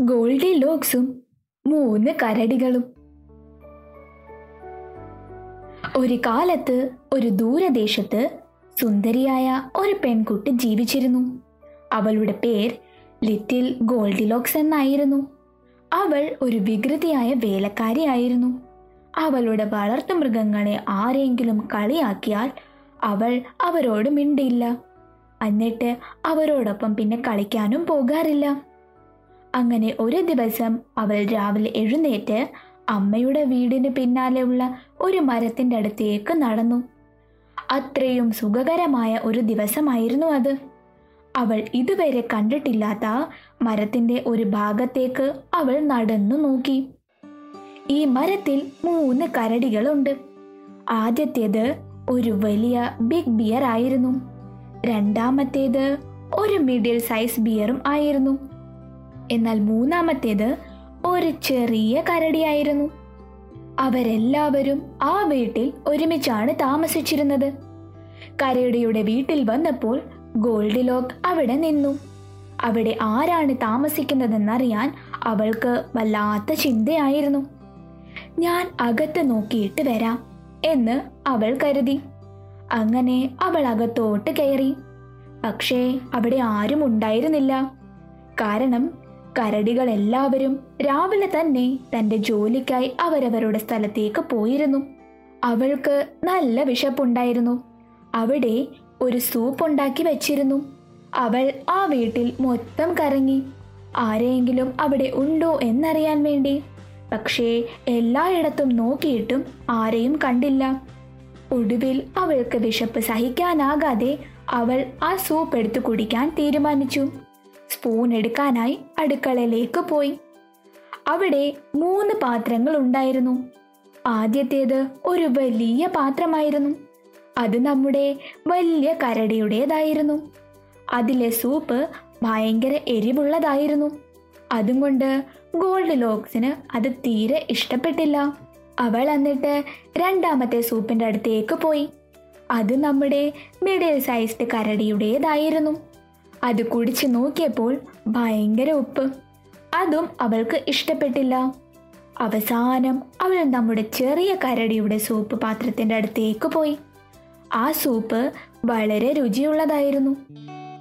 ഗോൾഡി ലോക്സും മൂന്ന് കരടികളും. ഒരു കാലത്ത് ഒരു ദൂരദേശത്ത് സുന്ദരിയായ ഒരു പെൺകുട്ടി ജീവിച്ചിരുന്നു. അവളുടെ പേർ ലിറ്റിൽ ഗോൾഡിലോക്സ് എന്നായിരുന്നു. അവൾ ഒരു വികൃതിയായ വേലക്കാരിയായിരുന്നു അവളുടെ വളർത്തു മൃഗങ്ങളെ ആരെങ്കിലും കളിയാക്കിയാൽ അവൾ അവരോട് മിണ്ടില്ല. എന്നിട്ട് അവരോടൊപ്പം പിന്നെ കളിക്കാനും പോകാറില്ല. അങ്ങനെ ഒരു ദിവസം അവൾ രാവിലെ എഴുന്നേറ്റ് അമ്മയുടെ വീടിന് പിന്നാലെയുള്ള ഒരു മരത്തിന്റെ അടുത്തേക്ക് നടന്നു. അത്രയും സുഖകരമായ ഒരു ദിവസമായിരുന്നു അത്. അവൾ ഇതുവരെ കണ്ടിട്ടില്ലാത്ത മരത്തിന്റെ ഒരു ഭാഗത്തേക്ക് അവൾ നടന്നു നോക്കി. ഈ മരത്തിൽ മൂന്ന് കരടികളുണ്ട്. ആദ്യത്തേത് ഒരു വലിയ ബിഗ് ബിയർ ആയിരുന്നു രണ്ടാമത്തേത് ഒരു മിഡിൽ സൈസ് ബിയറും ആയിരുന്നു. എന്നാൽ മൂന്നാമത്തേത് ഒരു ചെറിയ കരടിയായിരുന്നു അവരെല്ലാവരും ആ വീട്ടിൽ ഒരുമിച്ചാണ് താമസിച്ചിരുന്നത്. കരടിയുടെ വീട്ടിൽ വന്നപ്പോൾ ഗോൾഡിലോക്ക് അവിടെ നിന്നു. അവിടെ ആരാണ് താമസിക്കുന്നതെന്നറിയാൻ അവൾക്ക് വല്ലാത്ത ചിന്തയായിരുന്നു. ഞാൻ അകത്ത് നോക്കിയിട്ട് വരാം എന്ന് അവൾ കരുതി. അങ്ങനെ അവൾ അകത്തോട്ട് കയറി. പക്ഷേ അവിടെ ആരും ഉണ്ടായിരുന്നില്ല. കാരണം കരടികൾ എല്ലാവരും രാവിലെ തന്നെ തന്റെ ജോലിക്കായി അവരവരുടെ സ്ഥലത്തേക്ക് പോയിരുന്നു. അവൾക്ക് നല്ല വിശപ്പുണ്ടായിരുന്നു. അവിടെ ഒരു സൂപ്പ് ഉണ്ടാക്കി വെച്ചിരുന്നു. അവൾ ആ വീട്ടിൽ മൊത്തം കറങ്ങി. ആരെയെങ്കിലും അവിടെ ഉണ്ടോ എന്നറിയാൻ വേണ്ടി. പക്ഷേ എല്ലായിടത്തും നോക്കിയിട്ടും ആരെയും കണ്ടില്ല. ഒടുവിൽ അവൾക്ക് വിശപ്പ് സഹിക്കാനാകാതെ അവൾ ആ സൂപ്പ് എടുത്തു കുടിക്കാൻ തീരുമാനിച്ചു. സ്പൂൺ എടുക്കാനായി അടുക്കളയിലേക്ക് പോയി. അവിടെ മൂന്ന് പാത്രങ്ങൾ ഉണ്ടായിരുന്നു. ആദ്യത്തേത് ഒരു വലിയ പാത്രമായിരുന്നു. അത് നമ്മുടെ വലിയ കരടിയുടേതായിരുന്നു. അതിലെ സൂപ്പ് ഭയങ്കര എരിവുള്ളതായിരുന്നു. അതും കൊണ്ട് ഗോൾഡ് ലോക്സിന് അത് തീരെ ഇഷ്ടപ്പെട്ടില്ല. അവൾ എന്നിട്ട് രണ്ടാമത്തെ സൂപ്പിന്റെ അടുത്തേക്ക് പോയി. അത് നമ്മുടെ മിഡിൽ സൈസ്ഡ് കരടിയുടേതായിരുന്നു. അത് കുടിച്ച് നോക്കിയപ്പോൾ ഭയങ്കര ഉപ്പ്. അതും അവൾക്ക് ഇഷ്ടപ്പെട്ടില്ല. അവസാനം അവൾ നമ്മുടെ ചെറിയ കരടിയുടെ സൂപ്പ് പാത്രത്തിന്റെ അടുത്തേക്ക് പോയി. ആ സൂപ്പ് വളരെ രുചിയുള്ളതായിരുന്നു.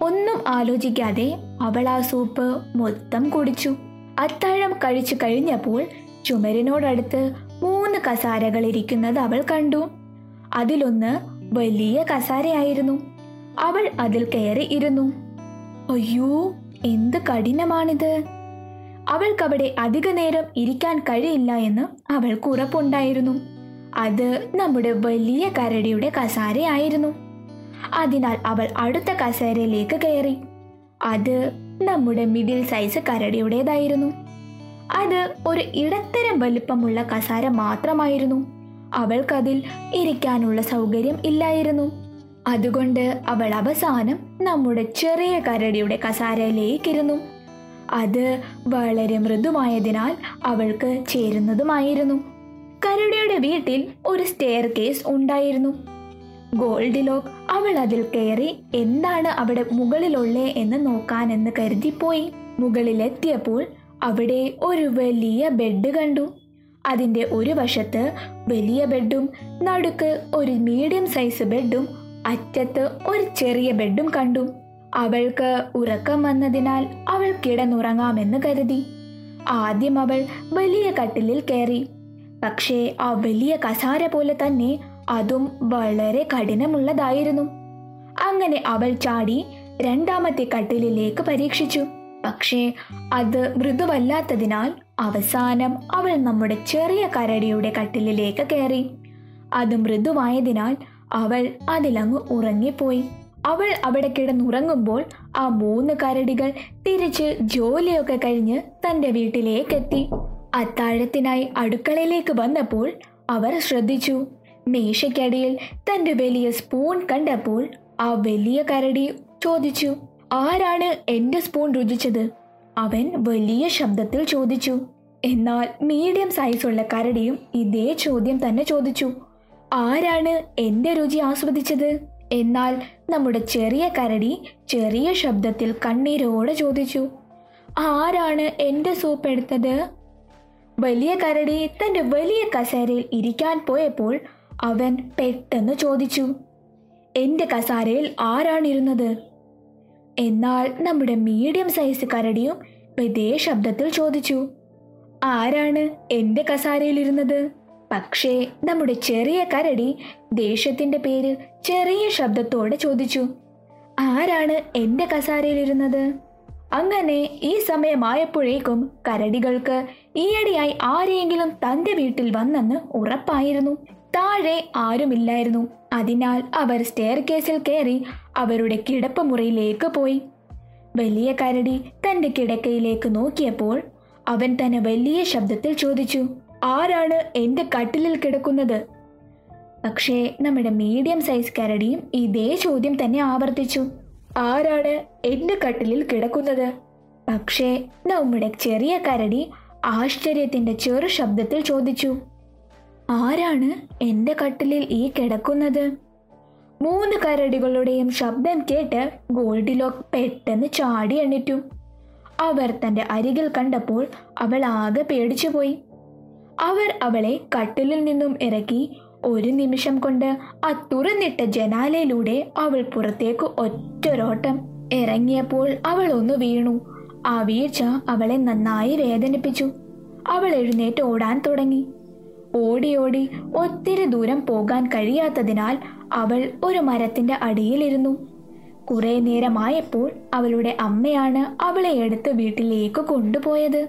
ഒന്നും ആലോചിക്കാതെ അവൾ ആ സൂപ്പ് മൊത്തം കുടിച്ചു. അത്താഴം കഴിച്ചു കഴിഞ്ഞപ്പോൾ ചുമരിനോടടുത്ത് മൂന്ന് കസാരകൾ ഇരിക്കുന്നത് അവൾ കണ്ടു. അതിലൊന്ന് വലിയ കസാരയായിരുന്നു. അവൾ അതിൽ കയറി ഇരുന്നു. അയ്യോ എന്ത് കഠിനമാണിത്. അവൾക്കവിടെ അധിക നേരം ഇരിക്കാൻ കഴിയില്ല എന്ന് അവൾക്ക് ഉറപ്പുണ്ടായിരുന്നു. അത് നമ്മുടെ വലിയ കരടിയുടെ കസാരയായിരുന്നു. അതിനാൽ അവൾ അടുത്ത കസേരയിലേക്ക് കയറി. അത് നമ്മുടെ മിഡിൽ സൈസ് കരടിയുടേതായിരുന്നു. അത് ഒരു ഇടത്തരം വലിപ്പമുള്ള കസാര മാത്രമായിരുന്നു. അവൾക്കതിൽ ഇരിക്കാനുള്ള സൗകര്യം ഇല്ലായിരുന്നു. അതുകൊണ്ട് അവൾ അവസാനം നമ്മുടെ ചെറിയ കരടിയുടെ കസാരയിലേക്കിരുന്നു. അത് വളരെ മൃദുവായതിനാൽ അവൾക്ക് ചേരുന്നതുമായിരുന്നു. കരടിയുടെ വീട്ടിൽ ഒരു സ്റ്റെയർ കേസ് ഉണ്ടായിരുന്നു. ഗോൾഡിലോക്ക് അവൾ അതിൽ കയറി എന്താണ് അവിടെ മുകളിലുള്ളേ എന്ന് നോക്കാനെന്ന് കരുതിപ്പോയി. മുകളിലെത്തിയപ്പോൾ അവിടെ ഒരു വലിയ ബെഡ് കണ്ടു. അതിന്റെ ഒരു വശത്ത് വലിയ ബെഡും നടുക്ക് ഒരു മീഡിയം സൈസ് ബെഡും അറ്റത്ത് ഒരു ചെറിയ ബെഡും കണ്ടു. അവൾക്ക് ഉറക്കം വന്നതിനാൽ അവൾ കിടന്നുറങ്ങാമെന്ന് കരുതി. ആദ്യം അവൾ വലിയ കട്ടിലിൽ കയറി. പക്ഷേ ആ വലിയ കസാര പോലെ തന്നെ അതും വളരെ കഠിനമുള്ളതായിരുന്നു. അങ്ങനെ അവൾ ചാടി രണ്ടാമത്തെ കട്ടിലിലേക്ക് പരീക്ഷിച്ചു. പക്ഷേ അത് മൃദുവല്ലാത്തതിനാൽ അവസാനം അവൾ നമ്മുടെ ചെറിയ കരടിയുടെ കട്ടിലിലേക്ക് കയറി. അത് മൃദുവായതിനാൽ അവൾ അതിലങ്ങ് ഉറങ്ങിപ്പോയി. അവൾ അവിടെ കിടന്നുറങ്ങുമ്പോൾ ആ മൂന്ന് കരടികൾ തിരിച്ച് ജോലിയൊക്കെ കഴിഞ്ഞ് തന്റെ വീട്ടിലേക്കെത്തി. അത്താഴത്തിനായി അടുക്കളയിലേക്ക് വന്നപ്പോൾ അവർ ശ്രദ്ധിച്ചു. മേശയ്ക്കടിയിൽ തന്റെ വലിയ സ്പൂൺ കണ്ടപ്പോൾ ആ വലിയ കരടി ചോദിച്ചു ആരാണ് എന്റെ സ്പൂൺ രുചിച്ചത്? അവൻ വലിയ ശബ്ദത്തിൽ ചോദിച്ചു. എന്നാൽ മീഡിയം സൈസുള്ള കരടിയും ഇതേ ചോദ്യം തന്നെ ചോദിച്ചു. ആരാണ് എന്റെ രുചി ആസ്വദിച്ചത്? എന്നാൽ നമ്മുടെ ചെറിയ കരടി ചെറിയ ശബ്ദത്തിൽ കണ്ണീരോടെ ചോദിച്ചു. ആരാണ് എന്റെ സൂപ്പ് എടുത്തത്? വലിയ കരടി തന്റെ വലിയ കസേരയിൽ ഇരിക്കാൻ പോയപ്പോൾ അവൻ പെട്ടെന്ന് ചോദിച്ചു. എന്റെ കസാരയിൽ ആരാണിരുന്നത് എന്നാൽ നമ്മുടെ മീഡിയം സൈസ് കരടിയും ഇതേ ശബ്ദത്തിൽ ചോദിച്ചു ആരാണ് എന്റെ കസാരയിലിരുന്നത്? പക്ഷേ നമ്മുടെ ചെറിയ കരടി ദേഷ്യത്തിന്റെ പേര് ചെറിയ ശബ്ദത്തോടെ ചോദിച്ചു ആരാണ് എന്റെ കസാരയിലിരുന്നത്? അങ്ങനെ ഈ സമയമായപ്പോഴേക്കും കരടികൾക്ക് ഈയിടെയായി ആരെയെങ്കിലും തന്റെ വീട്ടിൽ വന്നെന്ന് ഉറപ്പായിരുന്നു. താഴെ ആരുമില്ലായിരുന്നു. അതിനാൽ അവർ സ്റ്റെയർ കേസിൽ കയറി അവരുടെ കിടപ്പ് മുറിയിലേക്ക് പോയി. വലിയ കരടി തന്റെ കിടക്കയിലേക്ക് നോക്കിയപ്പോൾ അവൻ തന്നെ വലിയ ശബ്ദത്തിൽ ചോദിച്ചു ആരാണ് എന്റെ കട്ടിലിൽ കിടക്കുന്നത്? പക്ഷേ നമ്മുടെ മീഡിയം സൈസ് കരടിയും ഇതേ ചോദ്യം തന്നെ ആവർത്തിച്ചു ആരാണ് എന്റെ കട്ടിലിൽ കിടക്കുന്നത്? പക്ഷേ നമ്മുടെ ചെറിയ കരടി ആശ്ചര്യത്തിന്റെ ചെറു ശബ്ദത്തിൽ ചോദിച്ചു ആരാണ് എന്റെ കട്ടിലിൽ ഈ കിടക്കുന്നത്? മൂന്ന് കരടികളുടെയും ശബ്ദം കേട്ട് ഗോൾഡിലോക്ക് പെട്ടെന്ന് ചാടി എണ്ണിറ്റു. അവർ തന്റെ അരികിൽ കണ്ടപ്പോൾ അവൾ ആകെ പേടിച്ചുപോയി. അവർ അവളെ കട്ടിലിൽ നിന്നും ഇറക്കി ഒരു നിമിഷം കൊണ്ട് ആ തുറന്നിട്ട ജനാലയിലൂടെ അവൾ പുറത്തേക്ക് ഒറ്റൊരോട്ടം ഇറങ്ങിയപ്പോൾ അവൾ ഒന്ന് വീണു. ആ വീഴ്ച അവളെ നന്നായി വേദനിപ്പിച്ചു. അവൾ എഴുന്നേറ്റ് ഓടാൻ തുടങ്ങി. ഓടി ഓടി ഒത്തിരി ദൂരം പോകാൻ കഴിയാത്തതിനാൽ അവൾ ഒരു മരത്തിന്റെ അടിയിലിരുന്നു. കുറെ നേരമായപ്പോൾ അവളുടെ അമ്മയാണ് അവളെ എടുത്ത് വീട്ടിലേക്ക് കൊണ്ടുപോയത്.